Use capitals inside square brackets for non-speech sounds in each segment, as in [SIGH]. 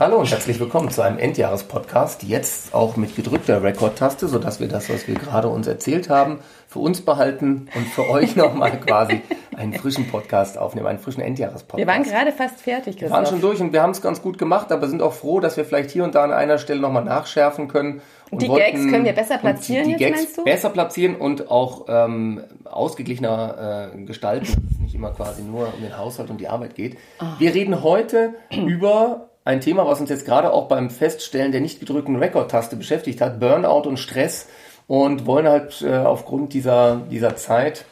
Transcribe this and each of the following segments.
Hallo und herzlich willkommen zu einem Endjahres-Podcast. Jetzt auch mit gedrückter Rekordtaste, sodass wir das, was wir gerade uns erzählt haben, für uns behalten und für euch [LAUGHS] nochmal quasi einen frischen Podcast aufnehmen, einen frischen Endjahres-Podcast. Wir waren gerade fast fertig, Christoph. Wir waren schon durch und wir haben es ganz gut gemacht, aber sind auch froh, dass wir vielleicht hier und da an einer Stelle nochmal nachschärfen können. Und die wollten, Gags können wir besser platzieren die, die jetzt, Gags besser platzieren und auch ähm, ausgeglichener äh, gestalten, dass es nicht immer quasi nur um den Haushalt und die Arbeit geht. Oh. Wir reden heute über ein Thema, was uns jetzt gerade auch beim Feststellen der nicht gedrückten Rekordtaste beschäftigt hat, Burnout und Stress und wollen halt äh, aufgrund dieser, dieser Zeit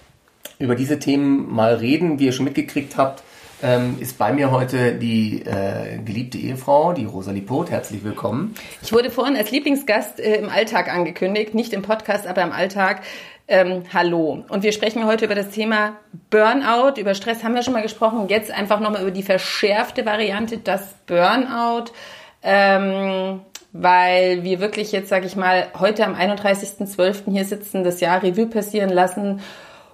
über diese Themen mal reden. Wie ihr schon mitgekriegt habt, ähm, ist bei mir heute die äh, geliebte Ehefrau, die Rosalie Poth. Herzlich willkommen. Ich wurde vorhin als Lieblingsgast äh, im Alltag angekündigt, nicht im Podcast, aber im Alltag. Ähm, hallo. Und wir sprechen heute über das Thema Burnout. Über Stress haben wir schon mal gesprochen. Jetzt einfach nochmal über die verschärfte Variante, das Burnout. Ähm, weil wir wirklich jetzt, sage ich mal, heute am 31.12. hier sitzen, das Jahr Revue passieren lassen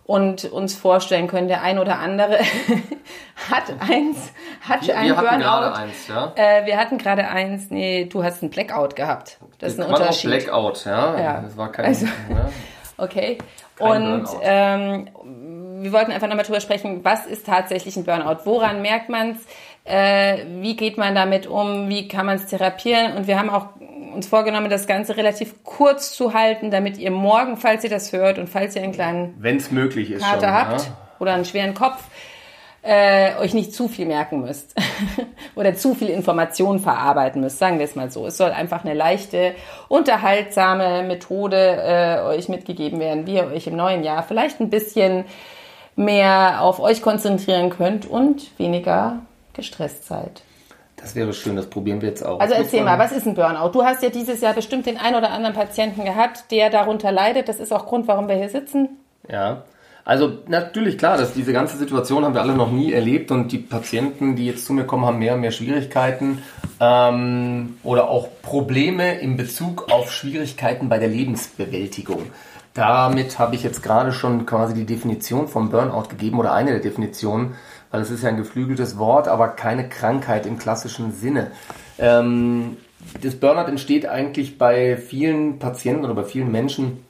und uns vorstellen können, der ein oder andere [LAUGHS] hat eins, hat wir, ein wir Burnout. Hatten gerade eins, ja? Äh, wir hatten gerade eins, nee, du hast ein Blackout gehabt. Das ist ein Unterschied. Blackout, ja. ja. Das war kein, also, ja. Okay. Kein und ähm, wir wollten einfach nochmal drüber sprechen, was ist tatsächlich ein Burnout? Woran merkt man es? Äh, wie geht man damit um? Wie kann man es therapieren? Und wir haben auch uns vorgenommen, das Ganze relativ kurz zu halten, damit ihr morgen, falls ihr das hört und falls ihr einen kleinen wenn es möglich ist Kater schon, habt ja. oder einen schweren Kopf, äh, euch nicht zu viel merken müsst [LAUGHS] oder zu viel Informationen verarbeiten müsst, sagen wir es mal so. Es soll einfach eine leichte, unterhaltsame Methode äh, euch mitgegeben werden, wie ihr euch im neuen Jahr vielleicht ein bisschen mehr auf euch konzentrieren könnt und weniger gestresst seid. Das wäre schön, das probieren wir jetzt auch. Also erzähl mal, was ist ein Burnout? Du hast ja dieses Jahr bestimmt den ein oder anderen Patienten gehabt, der darunter leidet. Das ist auch Grund, warum wir hier sitzen. Ja, also natürlich klar, dass diese ganze Situation haben wir alle noch nie erlebt und die Patienten, die jetzt zu mir kommen, haben mehr und mehr Schwierigkeiten ähm, oder auch Probleme in Bezug auf Schwierigkeiten bei der Lebensbewältigung. Damit habe ich jetzt gerade schon quasi die Definition vom Burnout gegeben oder eine der Definitionen weil es ist ja ein geflügeltes Wort, aber keine Krankheit im klassischen Sinne. Ähm, das Burnout entsteht eigentlich bei vielen Patienten oder bei vielen Menschen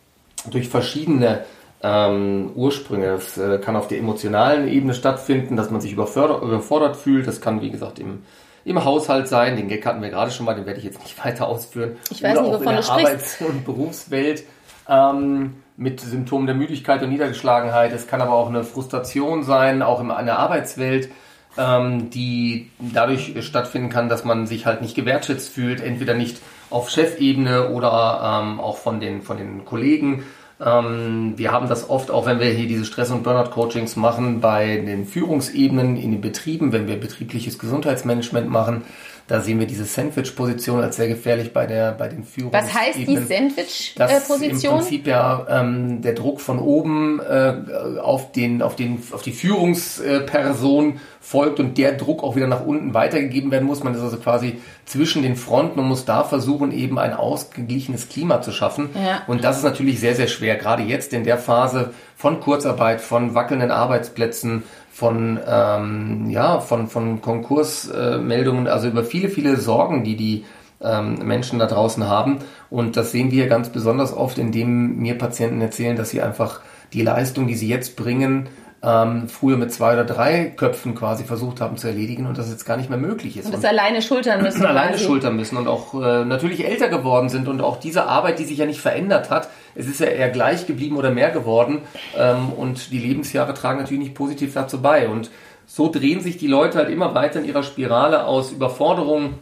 durch verschiedene ähm, Ursprünge. Es äh, kann auf der emotionalen Ebene stattfinden, dass man sich überfordert fühlt. Das kann, wie gesagt, im, im Haushalt sein. Den Gag hatten wir gerade schon mal, den werde ich jetzt nicht [LAUGHS] weiter ausführen. Ich weiß Oder nicht, wovon auch in der Arbeits- [LAUGHS] und Berufswelt. Ähm, mit Symptomen der Müdigkeit und Niedergeschlagenheit. Es kann aber auch eine Frustration sein, auch in der Arbeitswelt, ähm, die dadurch stattfinden kann, dass man sich halt nicht gewertschätzt fühlt, entweder nicht auf Chefebene oder ähm, auch von den, von den Kollegen. Ähm, wir haben das oft auch, wenn wir hier diese Stress- und Burnout-Coachings machen, bei den Führungsebenen in den Betrieben, wenn wir betriebliches Gesundheitsmanagement machen da sehen wir diese Sandwich-Position als sehr gefährlich bei, der, bei den Führungen. Was heißt die Sandwich-Position? Im Prinzip ja ähm, der Druck von oben äh, auf, den, auf, den, auf die Führungsperson folgt und der Druck auch wieder nach unten weitergegeben werden muss. Man ist also quasi zwischen den Fronten und muss da versuchen, eben ein ausgeglichenes Klima zu schaffen. Ja. Und das ist natürlich sehr, sehr schwer, gerade jetzt in der Phase von Kurzarbeit, von wackelnden Arbeitsplätzen, von, ähm, ja, von, von Konkursmeldungen, also über viele, viele Sorgen, die die ähm, Menschen da draußen haben. Und das sehen wir ganz besonders oft, indem mir Patienten erzählen, dass sie einfach die Leistung, die sie jetzt bringen, ähm, früher mit zwei oder drei Köpfen quasi versucht haben zu erledigen und das jetzt gar nicht mehr möglich ist. Und das alleine schultern müssen. [CLEARS THROAT] alleine quasi. schultern müssen und auch äh, natürlich älter geworden sind und auch diese Arbeit, die sich ja nicht verändert hat, es ist ja eher gleich geblieben oder mehr geworden ähm, und die Lebensjahre tragen natürlich nicht positiv dazu bei und so drehen sich die Leute halt immer weiter in ihrer Spirale aus Überforderung,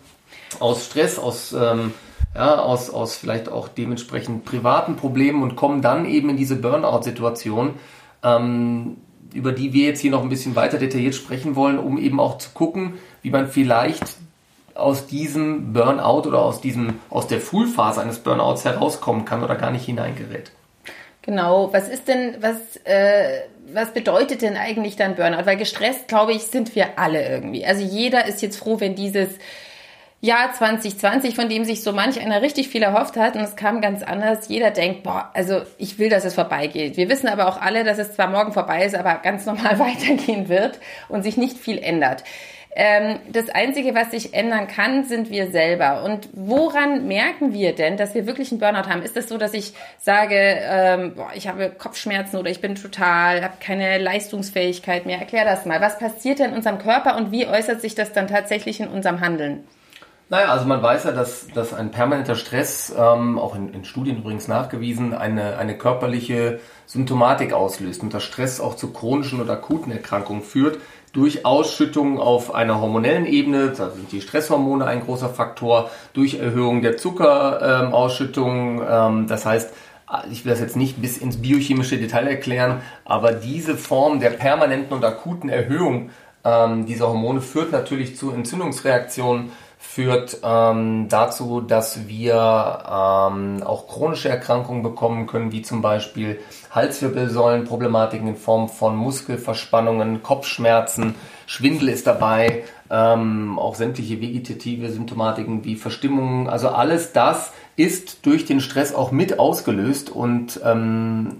aus Stress, aus ähm, ja, aus, aus vielleicht auch dementsprechend privaten Problemen und kommen dann eben in diese Burnout-Situation. Ähm, über die wir jetzt hier noch ein bisschen weiter detailliert sprechen wollen, um eben auch zu gucken, wie man vielleicht aus diesem Burnout oder aus diesem, aus der Frühphase eines Burnouts herauskommen kann oder gar nicht hineingerät. Genau, was ist denn, was, äh, was bedeutet denn eigentlich dann Burnout? Weil gestresst, glaube ich, sind wir alle irgendwie. Also jeder ist jetzt froh, wenn dieses Jahr 2020, von dem sich so manch einer richtig viel erhofft hat und es kam ganz anders. Jeder denkt, boah, also ich will, dass es vorbeigeht. Wir wissen aber auch alle, dass es zwar morgen vorbei ist, aber ganz normal [LAUGHS] weitergehen wird und sich nicht viel ändert. Ähm, das Einzige, was sich ändern kann, sind wir selber. Und woran merken wir denn, dass wir wirklich einen Burnout haben? Ist das so, dass ich sage, ähm, boah, ich habe Kopfschmerzen oder ich bin total, habe keine Leistungsfähigkeit mehr? Erklär das mal. Was passiert denn in unserem Körper und wie äußert sich das dann tatsächlich in unserem Handeln? Naja, also man weiß ja, dass, dass ein permanenter Stress, ähm, auch in, in Studien übrigens nachgewiesen, eine, eine körperliche Symptomatik auslöst und dass Stress auch zu chronischen oder akuten Erkrankungen führt durch Ausschüttung auf einer hormonellen Ebene, da sind die Stresshormone ein großer Faktor, durch Erhöhung der Zuckerausschüttung, ähm, das heißt, ich will das jetzt nicht bis ins biochemische Detail erklären, aber diese Form der permanenten und akuten Erhöhung ähm, dieser Hormone führt natürlich zu Entzündungsreaktionen, führt ähm, dazu, dass wir ähm, auch chronische Erkrankungen bekommen können, wie zum Beispiel Halswirbelsäulenproblematiken in Form von Muskelverspannungen, Kopfschmerzen, Schwindel ist dabei, ähm, auch sämtliche vegetative Symptomatiken wie Verstimmungen. Also alles das ist durch den Stress auch mit ausgelöst und ähm,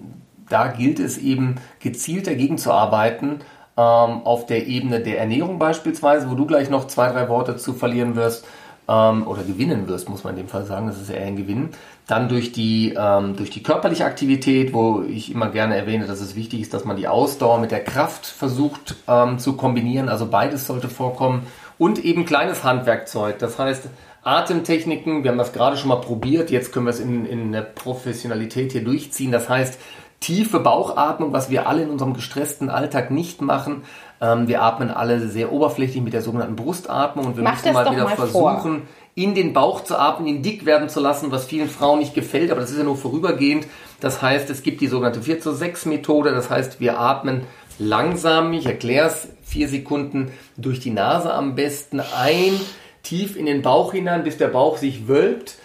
da gilt es eben gezielt dagegen zu arbeiten auf der Ebene der Ernährung beispielsweise, wo du gleich noch zwei, drei Worte zu verlieren wirst ähm, oder gewinnen wirst, muss man in dem Fall sagen, das ist eher ein Gewinn. Dann durch die, ähm, durch die körperliche Aktivität, wo ich immer gerne erwähne, dass es wichtig ist, dass man die Ausdauer mit der Kraft versucht ähm, zu kombinieren, also beides sollte vorkommen. Und eben kleines Handwerkzeug, das heißt, Atemtechniken, wir haben das gerade schon mal probiert, jetzt können wir es in, in der Professionalität hier durchziehen. Das heißt, tiefe Bauchatmung, was wir alle in unserem gestressten Alltag nicht machen. Ähm, wir atmen alle sehr oberflächlich mit der sogenannten Brustatmung und wir Mach müssen mal wieder mal versuchen, vor. in den Bauch zu atmen, ihn dick werden zu lassen, was vielen Frauen nicht gefällt, aber das ist ja nur vorübergehend. Das heißt, es gibt die sogenannte 4 zu 6 Methode, das heißt, wir atmen langsam, ich erkläre es, vier Sekunden durch die Nase am besten ein, tief in den Bauch hinein, bis der Bauch sich wölbt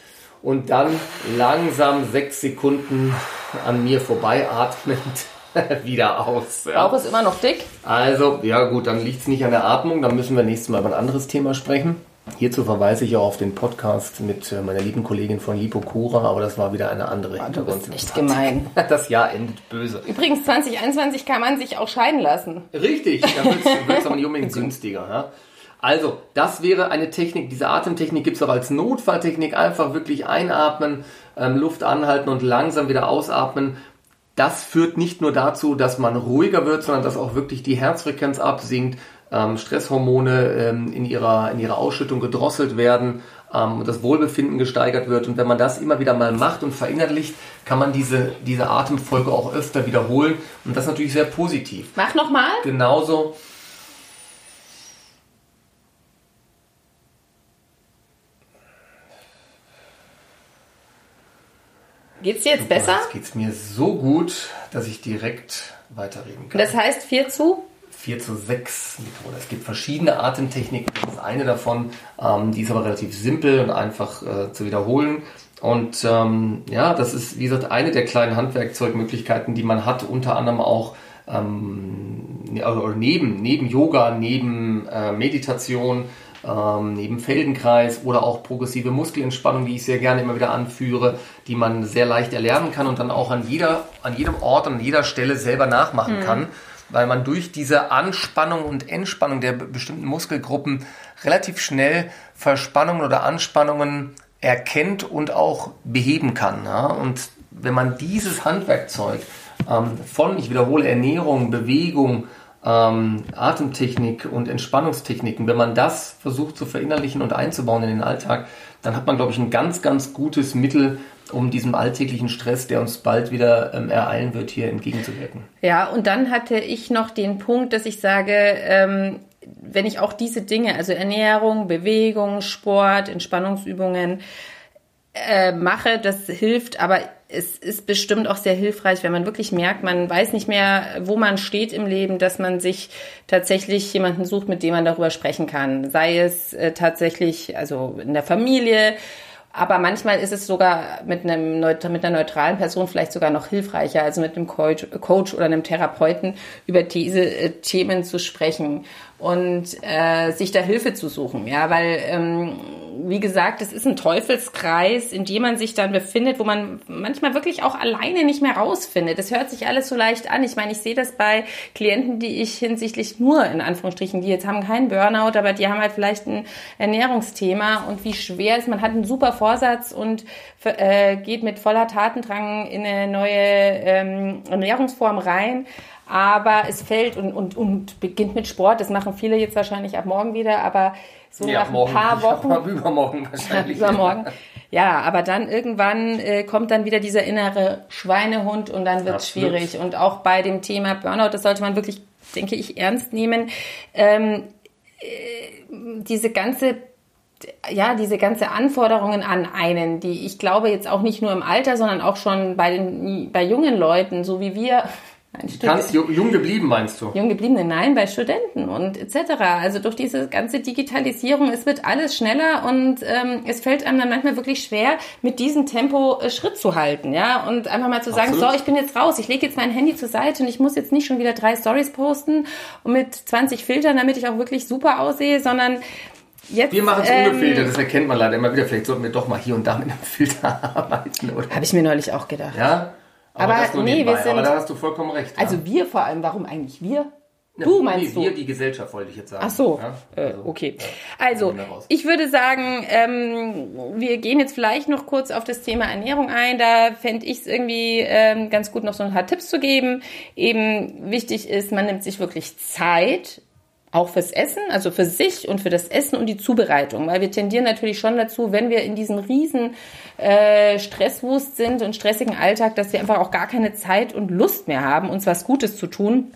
und dann langsam sechs Sekunden an mir vorbei atmend [LAUGHS] wieder aus. Ja. Bauch ist immer noch dick. Also, ja gut, dann liegt es nicht an der Atmung, dann müssen wir nächstes Mal über ein anderes Thema sprechen. Hierzu verweise ich auch auf den Podcast mit äh, meiner lieben Kollegin von Lipokura, aber das war wieder eine andere oh, Du bist echt gemein. [LAUGHS] Das Jahr endet böse. Übrigens, 2021 kann man sich auch scheiden lassen. Richtig, da wird es aber nicht unbedingt [LAUGHS] günstiger. Ja? Also, das wäre eine Technik. Diese Atemtechnik gibt es auch als Notfalltechnik. Einfach wirklich einatmen, ähm, Luft anhalten und langsam wieder ausatmen. Das führt nicht nur dazu, dass man ruhiger wird, sondern dass auch wirklich die Herzfrequenz absinkt, ähm, Stresshormone ähm, in, ihrer, in ihrer Ausschüttung gedrosselt werden ähm, und das Wohlbefinden gesteigert wird. Und wenn man das immer wieder mal macht und verinnerlicht, kann man diese, diese Atemfolge auch öfter wiederholen. Und das ist natürlich sehr positiv. Mach nochmal. Genauso Geht's dir jetzt besser? Jetzt geht's mir so gut, dass ich direkt weiterreden kann. Das heißt 4 zu? 4 zu 6 Methode. Es gibt verschiedene Atemtechniken. Das ist eine davon, ähm, die ist aber relativ simpel und einfach äh, zu wiederholen. Und ähm, ja, das ist, wie gesagt, eine der kleinen Handwerkzeugmöglichkeiten, die man hat, unter anderem auch ähm, also neben, neben Yoga, neben äh, Meditation, ähm, neben Feldenkreis oder auch progressive Muskelentspannung, die ich sehr gerne immer wieder anführe, die man sehr leicht erlernen kann und dann auch an, jeder, an jedem Ort, an jeder Stelle selber nachmachen mhm. kann, weil man durch diese Anspannung und Entspannung der bestimmten Muskelgruppen relativ schnell Verspannungen oder Anspannungen erkennt und auch beheben kann. Ja? Und wenn man dieses Handwerkzeug ähm, von, ich wiederhole, Ernährung, Bewegung, ähm, Atemtechnik und Entspannungstechniken, wenn man das versucht zu verinnerlichen und einzubauen in den Alltag, dann hat man, glaube ich, ein ganz, ganz gutes Mittel, um diesem alltäglichen Stress, der uns bald wieder ähm, ereilen wird, hier entgegenzuwirken. Ja, und dann hatte ich noch den Punkt, dass ich sage, ähm, wenn ich auch diese Dinge, also Ernährung, Bewegung, Sport, Entspannungsübungen, äh, mache, das hilft, aber es ist bestimmt auch sehr hilfreich, wenn man wirklich merkt, man weiß nicht mehr, wo man steht im Leben, dass man sich tatsächlich jemanden sucht, mit dem man darüber sprechen kann. Sei es äh, tatsächlich, also in der Familie, aber manchmal ist es sogar mit, einem, mit einer neutralen Person vielleicht sogar noch hilfreicher, also mit einem Coach, oder einem Therapeuten über diese äh, Themen zu sprechen und äh, sich da Hilfe zu suchen. Ja, weil ähm, wie gesagt, es ist ein Teufelskreis, in dem man sich dann befindet, wo man manchmal wirklich auch alleine nicht mehr rausfindet. Das hört sich alles so leicht an. Ich meine, ich sehe das bei Klienten, die ich hinsichtlich nur in Anführungsstrichen, die jetzt haben keinen Burnout, aber die haben halt vielleicht ein Ernährungsthema und wie schwer ist, man hat einen super Vorsatz und äh, geht mit voller Tatendrang in eine neue ähm, Ernährungsform rein aber es fällt und, und, und beginnt mit Sport. Das machen viele jetzt wahrscheinlich ab morgen wieder, aber so ja, nach morgen, ein paar Wochen. Ab [LAUGHS] übermorgen wahrscheinlich. [LAUGHS] übermorgen. Ja, aber dann irgendwann äh, kommt dann wieder dieser innere Schweinehund und dann wird es schwierig. Und auch bei dem Thema Burnout, das sollte man wirklich, denke ich, ernst nehmen. Ähm, äh, diese ganze ja, diese ganze Anforderungen an einen, die ich glaube jetzt auch nicht nur im Alter, sondern auch schon bei den, bei jungen Leuten, so wie wir Ganz jung geblieben, meinst du? Jung gebliebene, nein, bei Studenten und etc. Also durch diese ganze Digitalisierung, es wird alles schneller und ähm, es fällt einem dann manchmal wirklich schwer, mit diesem Tempo äh, Schritt zu halten, ja, und einfach mal zu sagen, Absolut. so, ich bin jetzt raus, ich lege jetzt mein Handy zur Seite und ich muss jetzt nicht schon wieder drei Stories posten und mit 20 Filtern, damit ich auch wirklich super aussehe, sondern Jetzt, wir machen es ähm, ohne Filter, das erkennt man leider immer wieder. Vielleicht sollten wir doch mal hier und da mit einem Filter [LAUGHS] arbeiten, oder? Habe ich mir neulich auch gedacht. Ja? Aber, aber nee, wir sind. Aber da hast du vollkommen recht. Also ja. wir vor allem, warum eigentlich wir? Du meinst nee, du? Wir, die Gesellschaft, wollte ich jetzt sagen. Ach so, ja? Äh, also, okay. Also, ich würde sagen, ähm, wir gehen jetzt vielleicht noch kurz auf das Thema Ernährung ein. Da fände ich es irgendwie ähm, ganz gut, noch so ein paar Tipps zu geben. Eben wichtig ist, man nimmt sich wirklich Zeit, auch fürs Essen, also für sich und für das Essen und die Zubereitung, weil wir tendieren natürlich schon dazu, wenn wir in diesem riesen äh, Stresswust sind und stressigen Alltag, dass wir einfach auch gar keine Zeit und Lust mehr haben, uns was Gutes zu tun.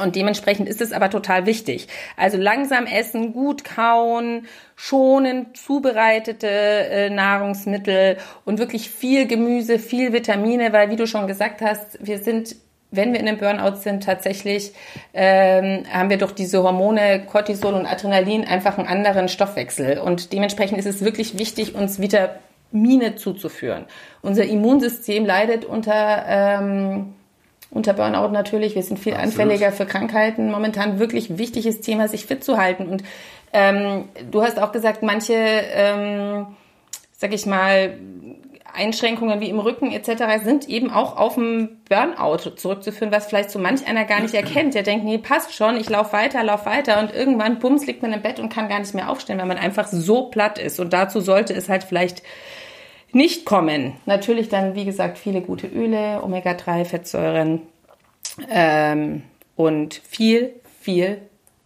Und dementsprechend ist es aber total wichtig. Also langsam essen, gut kauen, schonend zubereitete äh, Nahrungsmittel und wirklich viel Gemüse, viel Vitamine, weil wie du schon gesagt hast, wir sind wenn wir in einem Burnout sind, tatsächlich ähm, haben wir durch diese Hormone Cortisol und Adrenalin einfach einen anderen Stoffwechsel. Und dementsprechend ist es wirklich wichtig, uns Vitamine zuzuführen. Unser Immunsystem leidet unter ähm, unter Burnout natürlich. Wir sind viel Absolut. anfälliger für Krankheiten. Momentan wirklich wichtiges Thema, sich fit zu halten. Und ähm, du hast auch gesagt, manche, ähm, sag ich mal, Einschränkungen wie im Rücken etc. sind eben auch auf dem Burnout zurückzuführen, was vielleicht so manch einer gar nicht erkennt. Der denkt, nee, passt schon, ich laufe weiter, lauf weiter und irgendwann, bums, liegt man im Bett und kann gar nicht mehr aufstehen, weil man einfach so platt ist. Und dazu sollte es halt vielleicht nicht kommen. Natürlich dann, wie gesagt, viele gute Öle, Omega-3-Fettsäuren ähm, und viel, viel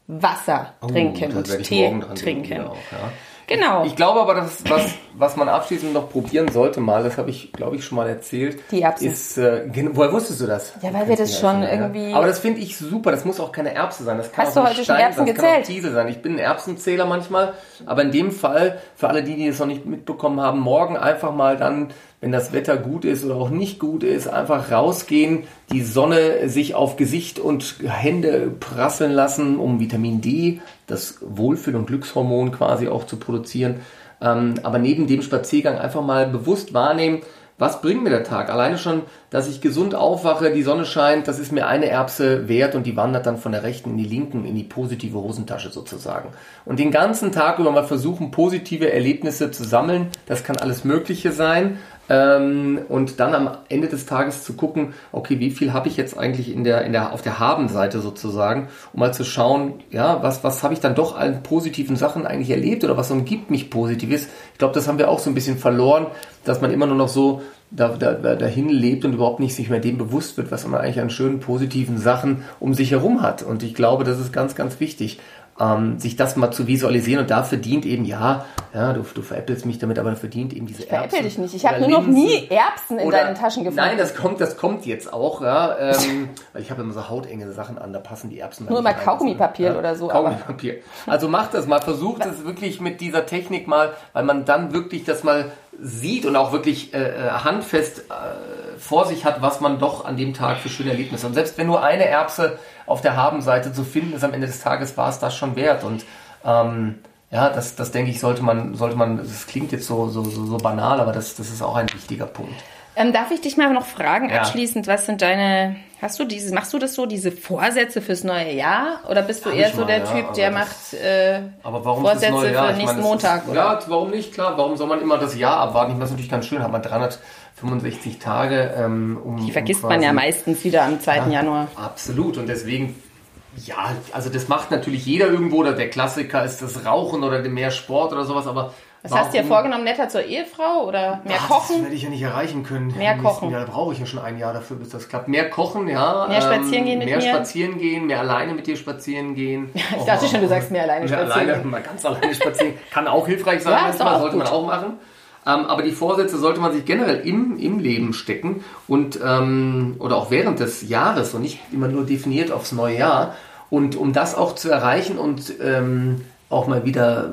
Wasser oh, trinken und Tee trinken. Auch, ja. Genau. Ich glaube aber, dass was, was man abschließend noch probieren sollte mal, das habe ich, glaube ich, schon mal erzählt. Die Erbsen. Ist, äh, woher wusstest du das? Ja, weil wir das schon ja. irgendwie. Aber das finde ich super. Das muss auch keine Erbse sein. Das kann Hast auch du heute Stein schon Erbsen sein. Das kann auch Diesel sein. Ich bin ein Erbsenzähler manchmal. Aber in dem Fall, für alle die, die es noch nicht mitbekommen haben, morgen einfach mal dann wenn das Wetter gut ist oder auch nicht gut ist, einfach rausgehen, die Sonne sich auf Gesicht und Hände prasseln lassen, um Vitamin D, das Wohlfühl- und Glückshormon quasi auch zu produzieren. Ähm, aber neben dem Spaziergang einfach mal bewusst wahrnehmen, was bringt mir der Tag? Alleine schon, dass ich gesund aufwache, die Sonne scheint, das ist mir eine Erbse wert und die wandert dann von der rechten in die linken, in die positive Hosentasche sozusagen. Und den ganzen Tag über mal versuchen, positive Erlebnisse zu sammeln. Das kann alles Mögliche sein. Ähm, und dann am Ende des Tages zu gucken, okay, wie viel habe ich jetzt eigentlich in der, in der, auf der Habenseite sozusagen, um mal zu schauen, ja, was, was habe ich dann doch an positiven Sachen eigentlich erlebt oder was umgibt mich Positives. Ich glaube, das haben wir auch so ein bisschen verloren, dass man immer nur noch so da, da, dahin lebt und überhaupt nicht sich mehr dem bewusst wird, was man eigentlich an schönen positiven Sachen um sich herum hat. Und ich glaube, das ist ganz, ganz wichtig ähm, sich das mal zu visualisieren und da verdient eben, ja, ja, du, du veräppelst mich damit, aber verdient eben diese ich Erbsen. Veräppel dich nicht. Ich habe nur noch nie Erbsen in oder, deinen Taschen gefunden. Nein, das kommt, das kommt jetzt auch, ja. Ähm, [LAUGHS] weil ich habe immer so hautenge Sachen an, da passen die Erbsen Nur mal Kaugummipapier ja, oder so. Kaugummipapier. Also macht das mal, versucht es wirklich mit dieser Technik mal, weil man dann wirklich das mal sieht und auch wirklich äh, äh handfest äh, vor sich hat, was man doch an dem Tag für schöne Erlebnisse. Und selbst wenn nur eine Erbse auf der Habenseite zu finden ist, am Ende des Tages war es das schon wert. Und ähm, ja, das, das denke ich, sollte man, sollte man, das klingt jetzt so, so, so, so banal, aber das, das ist auch ein wichtiger Punkt. Ähm, darf ich dich mal noch fragen, Ja. abschließend, was sind deine, hast du dieses, machst du das so, diese Vorsätze fürs neue Jahr? Oder bist du Hab eher so mal, der ja, Typ, der macht äh, Aber warum Vorsätze Jahr? für Ich nächsten meine, Montag, Ist, oder? ja, warum nicht? Klar, warum soll man immer das Jahr abwarten? Ich meine, das ist natürlich ganz schön, hat man 365 Tage, ähm, um. die vergisst um man ja quasi- meistens wieder am 2. Januar. Absolut. Und deswegen, ja, also das macht natürlich jeder irgendwo. Oder der Klassiker ist das Rauchen oder mehr Sport oder sowas. Aber Was hast du dir vorgenommen, netter zur Ehefrau oder mehr Das kochen? werde ich ja nicht erreichen können. Mehr kochen. Jahr, da brauche ich ja schon ein Jahr dafür, bis das klappt. Mehr kochen, ja. ähm, Mehr spazieren gehen mit mehr mir? spazieren gehen, mehr alleine mit dir spazieren gehen. [LAUGHS] Ich dachte schon, du sagst mehr alleine mehr spazieren alleine, gehen. mal ganz alleine spazieren. Kann auch hilfreich sein, Ja, manchmal sollte man gut. auch machen. Ähm, aber die Vorsätze sollte man sich generell im, im Leben stecken und ähm, oder auch während des Jahres und nicht immer nur definiert aufs neue Jahr. Und um das auch zu erreichen und ähm, auch mal wieder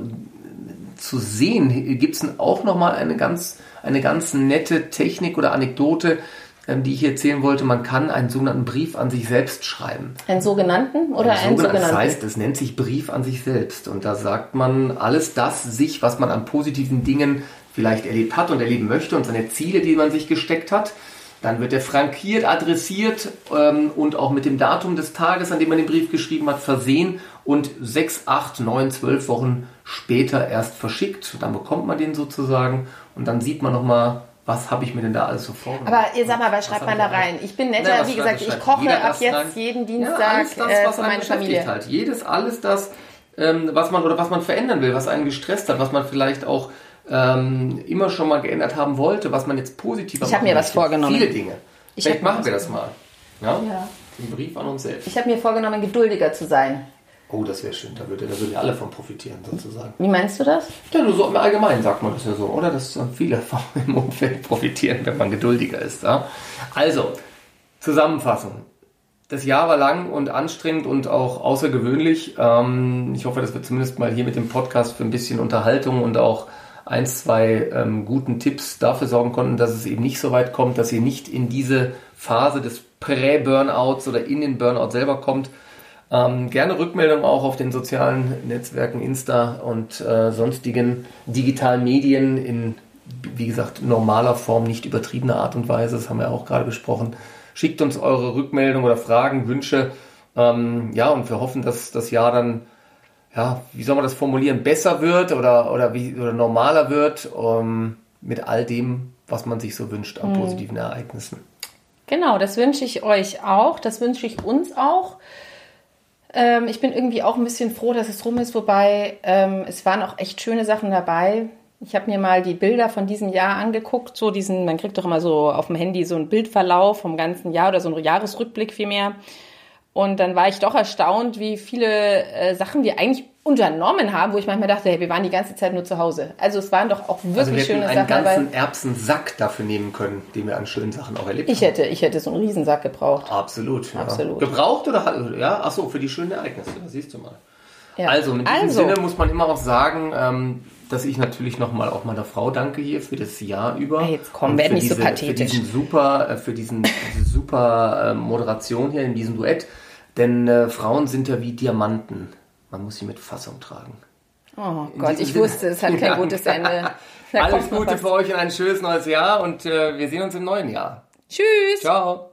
zu sehen, gibt es auch nochmal eine ganz, eine ganz nette Technik oder Anekdote, ähm, die ich hier erzählen wollte. Man kann einen sogenannten Brief an sich selbst schreiben. Einen sogenannten oder einen Sogenannt- sogenannten? Das heißt, es nennt sich Brief an sich selbst. Und da sagt man alles das sich, was man an positiven Dingen vielleicht erlebt hat und erleben möchte und seine Ziele, die man sich gesteckt hat. Dann wird er frankiert, adressiert ähm, und auch mit dem Datum des Tages, an dem man den Brief geschrieben hat, versehen und sechs, acht, neun, zwölf Wochen später erst verschickt. Dann bekommt man den sozusagen und dann sieht man nochmal, was habe ich mir denn da alles so vorgenommen. Aber ihr sag mal, was schreibt man da rein? Ich bin netter, was wie gesagt, ich koche ab jetzt jeden Ja, Dienstag alles das, äh, was für einen meine Familie. Halt. Jedes, alles das, ähm, was man oder was man verändern will, was einen gestresst hat, was man vielleicht auch ähm, immer schon mal geändert haben wollte, was man jetzt positiver Ich hab machen mir was vorgenommen. Viele Dinge. Ich Vielleicht machen wir das mal. Ja? Ja. Den Brief an uns selbst. Ich habe mir vorgenommen, geduldiger zu sein. Oh, das wäre schön. Da würde, da würden ja alle von profitieren, sozusagen. Wie meinst du das? Ja, nur so im Allgemeinen sagt man das ja so, oder? Dass äh, viele [LAUGHS] von im Umfeld profitieren, wenn man geduldiger ist. Ja? Also, Zusammenfassung. Das Jahr war lang und anstrengend und auch außergewöhnlich. Ähm, ich hoffe, dass wir zumindest mal hier mit dem Podcast für ein bisschen Unterhaltung und auch ein, zwei ähm, guten Tipps dafür sorgen konnten, dass es eben nicht so weit kommt, dass ihr nicht in diese Phase des Prä-Burnouts oder in den Burnout selber kommt. Ähm, gerne Rückmeldung auch auf den sozialen Netzwerken Insta und äh, sonstigen digitalen Medien in, wie gesagt, normaler Form, nicht übertriebener Art und Weise. Das haben wir auch gerade besprochen. Schickt uns eure Rückmeldung oder Fragen, Wünsche. Ähm, ja, und wir hoffen, dass das Jahr dann, ja, wie soll man das formulieren, besser wird oder, oder, wie, oder normaler wird ähm, mit all dem, was man sich so wünscht an positiven Ereignissen. Genau, das wünsche ich euch auch. Das wünsche ich uns auch. Ähm, ich bin irgendwie auch ein bisschen froh, dass es rum ist, wobei ähm, es waren auch echt schöne Sachen dabei. Ich habe mir mal die Bilder von diesem Jahr angeguckt, so diesen, man kriegt doch immer so auf dem Handy so einen Bildverlauf vom ganzen Jahr oder so einen Jahresrückblick vielmehr. Und dann war ich doch erstaunt, wie viele äh, Sachen wir eigentlich unternommen haben, wo ich manchmal dachte, hey, wir waren die ganze Zeit nur zu Hause. Also es waren doch auch wirklich Also wir hätten schöne einen Sachen dabei. ganzen Erbsensack dafür nehmen können, den wir an schönen Sachen auch erlebt Ich haben. hätte, ich hätte so einen Riesensack gebraucht. Absolut. Ja. Absolut. Gebraucht oder ja, ach so, für die schönen Ereignisse, das siehst du mal. Ja. Also, mit diesem Also. Sinne muss man immer auch sagen, ähm, dass ich natürlich nochmal auch meiner Frau danke hier für das Jahr über. Ey, jetzt komm, Und werd für nicht so diese, Für pathetisch. diesen super, äh, für diesen, diese super äh, Moderation hier in diesem Duett. Denn äh, Frauen sind ja wie Diamanten. Man muss sie mit Fassung tragen. Oh Gott, ich Sinne- wusste, es hat kein [LAUGHS] Ja. gutes Ende. Da Alles Gute für euch und ein schönes neues Jahr und äh, wir sehen uns im neuen Jahr. Tschüss. Ciao.